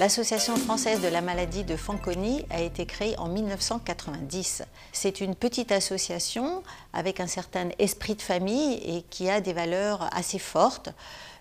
L'Association française de la maladie de Fanconi a été créée en 1990. C'est une petite association avec un certain esprit de famille et qui a des valeurs assez fortes,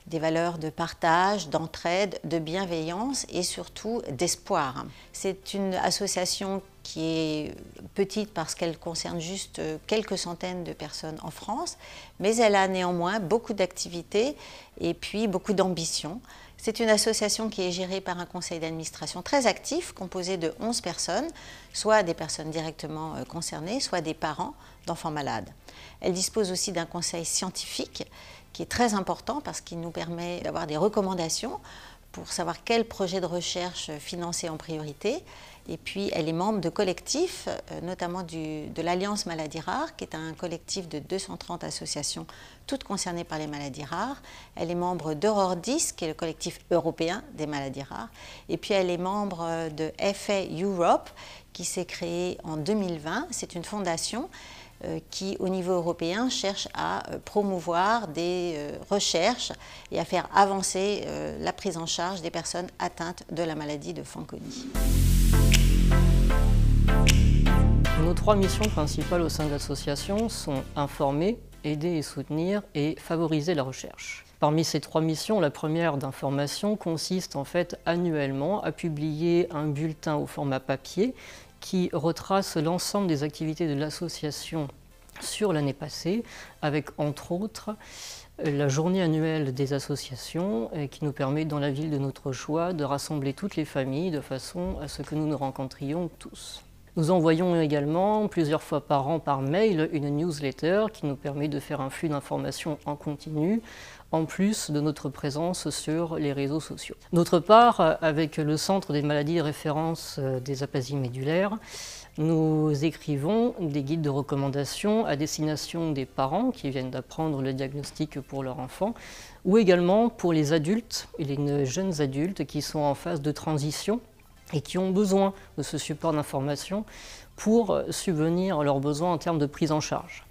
des valeurs de partage, d'entraide, de bienveillance et surtout d'espoir. C'est une association qui est petite parce qu'elle concerne juste quelques centaines de personnes en France, mais elle a néanmoins beaucoup d'activités et puis beaucoup d'ambition. C'est une association qui est gérée par un conseil d'administration très actif, composé de 11 personnes, soit des personnes directement euh, concernées, soit des parents d'enfants malades. Elle dispose aussi d'un conseil scientifique qui est très important parce qu'il nous permet d'avoir des recommandations pour savoir quel projet de recherche financer en priorité. Et puis, elle est membre de collectifs, euh, notamment de l'Alliance Maladies Rares, qui est un collectif de 230 associations, toutes concernées par les maladies rares. Elle est membre d'Eurordis, qui est le collectif européen des maladies rares. Et puis, elle est membre euh, de FA Europe, qui s'est créée en 2020. C'est une fondation qui, au niveau européen, cherche à euh, promouvoir des euh, recherches et à faire avancer la prise en charge des personnes atteintes de la maladie de Fanconi. Nos trois missions principales au sein de l'association sont informer, aider et soutenir et favoriser la recherche. Parmi ces trois missions, la première d'information consiste en fait annuellement à publier un bulletin au format papier qui retrace l'ensemble des activités de l'association sur l'année passée, avec entre autres la journée annuelle des associations qui nous permet dans la ville de notre choix de rassembler toutes les familles de façon à ce que nous nous rencontrions tous. Nous envoyons également plusieurs fois par an par mail une newsletter qui nous permet de faire un flux d'informations en continu en plus de notre présence sur les réseaux sociaux. D'autre part, avec le Centre des maladies de référence euh, des apasies médulaires, nous écrivons des guides de recommandation à destination des parents qui viennent d'apprendre le diagnostic pour leur enfant, ou également pour les adultes et les jeunes adultes qui sont en phase de transition et qui ont besoin de ce support d'information pour subvenir à leurs besoins en termes de prise en charge.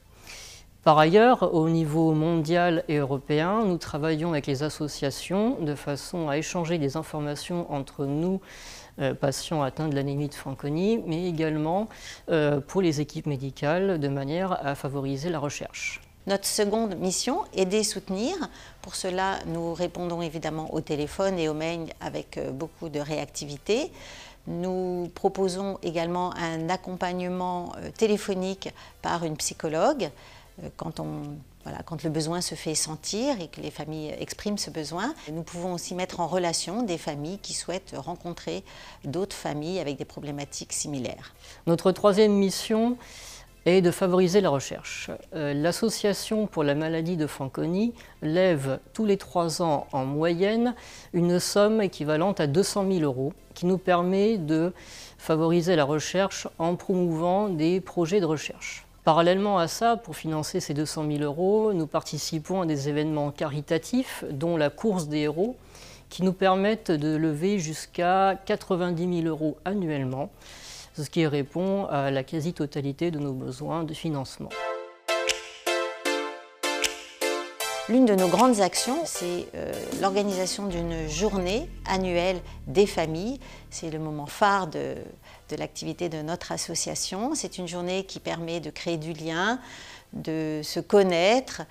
Par ailleurs, au niveau mondial et européen, nous travaillons avec les associations de façon à échanger des informations entre nous, euh, patients atteints de l'anémie de Fanconi, mais également euh, pour les équipes médicales de manière à favoriser la recherche. Notre seconde mission, aider soutenir. Pour cela, nous répondons évidemment au téléphone et au mail avec euh, beaucoup de réactivité. Nous proposons également un accompagnement téléphonique par une psychologue euh, quand, quand le besoin se fait sentir et que les familles expriment ce besoin. Nous pouvons aussi mettre en relation des familles qui souhaitent rencontrer d'autres familles avec des problématiques similaires. Notre troisième mission est de favoriser la recherche. Euh, L'Association pour la maladie de Fanconi lève tous les trois ans en moyenne une somme équivalente à 200 000 euros qui nous permet de favoriser la recherche en promouvant des projets de recherche. Parallèlement à ça, pour financer ces 200 000 euros, nous participons à des événements caritatifs, dont la course des héros, qui nous permettent de lever jusqu'à 90 000 euros annuellement, ce qui répond à la quasi-totalité de nos besoins de financement. L'une de nos grandes actions, c'est euh, l'organisation d'une journée annuelle des familles. C'est le moment phare de, l'activité de notre association. C'est une journée qui permet de créer du lien, de se connaître,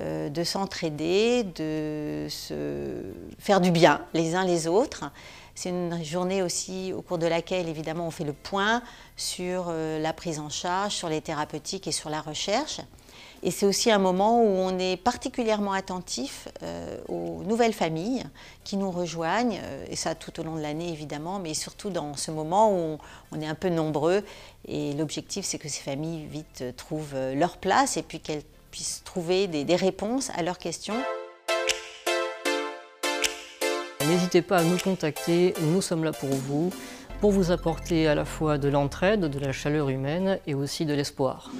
euh, de s'entraider, de se faire du bien les uns les autres. C'est une journée aussi au cours de laquelle, évidemment, on fait le point sur euh, la prise en charge, sur les thérapeutiques et sur la recherche. Et c'est aussi un moment où on est particulièrement attentif euh, aux nouvelles familles qui nous rejoignent, euh, et ça tout au long de l'année évidemment, mais surtout dans ce moment où on, est un peu nombreux. Et l'objectif, c'est que ces familles vite trouvent leur place et puis qu'elles puissent trouver des réponses à leurs questions. N'hésitez pas à nous contacter, nous sommes là pour vous, pour vous apporter à la fois de l'entraide, de la chaleur humaine et aussi de l'espoir.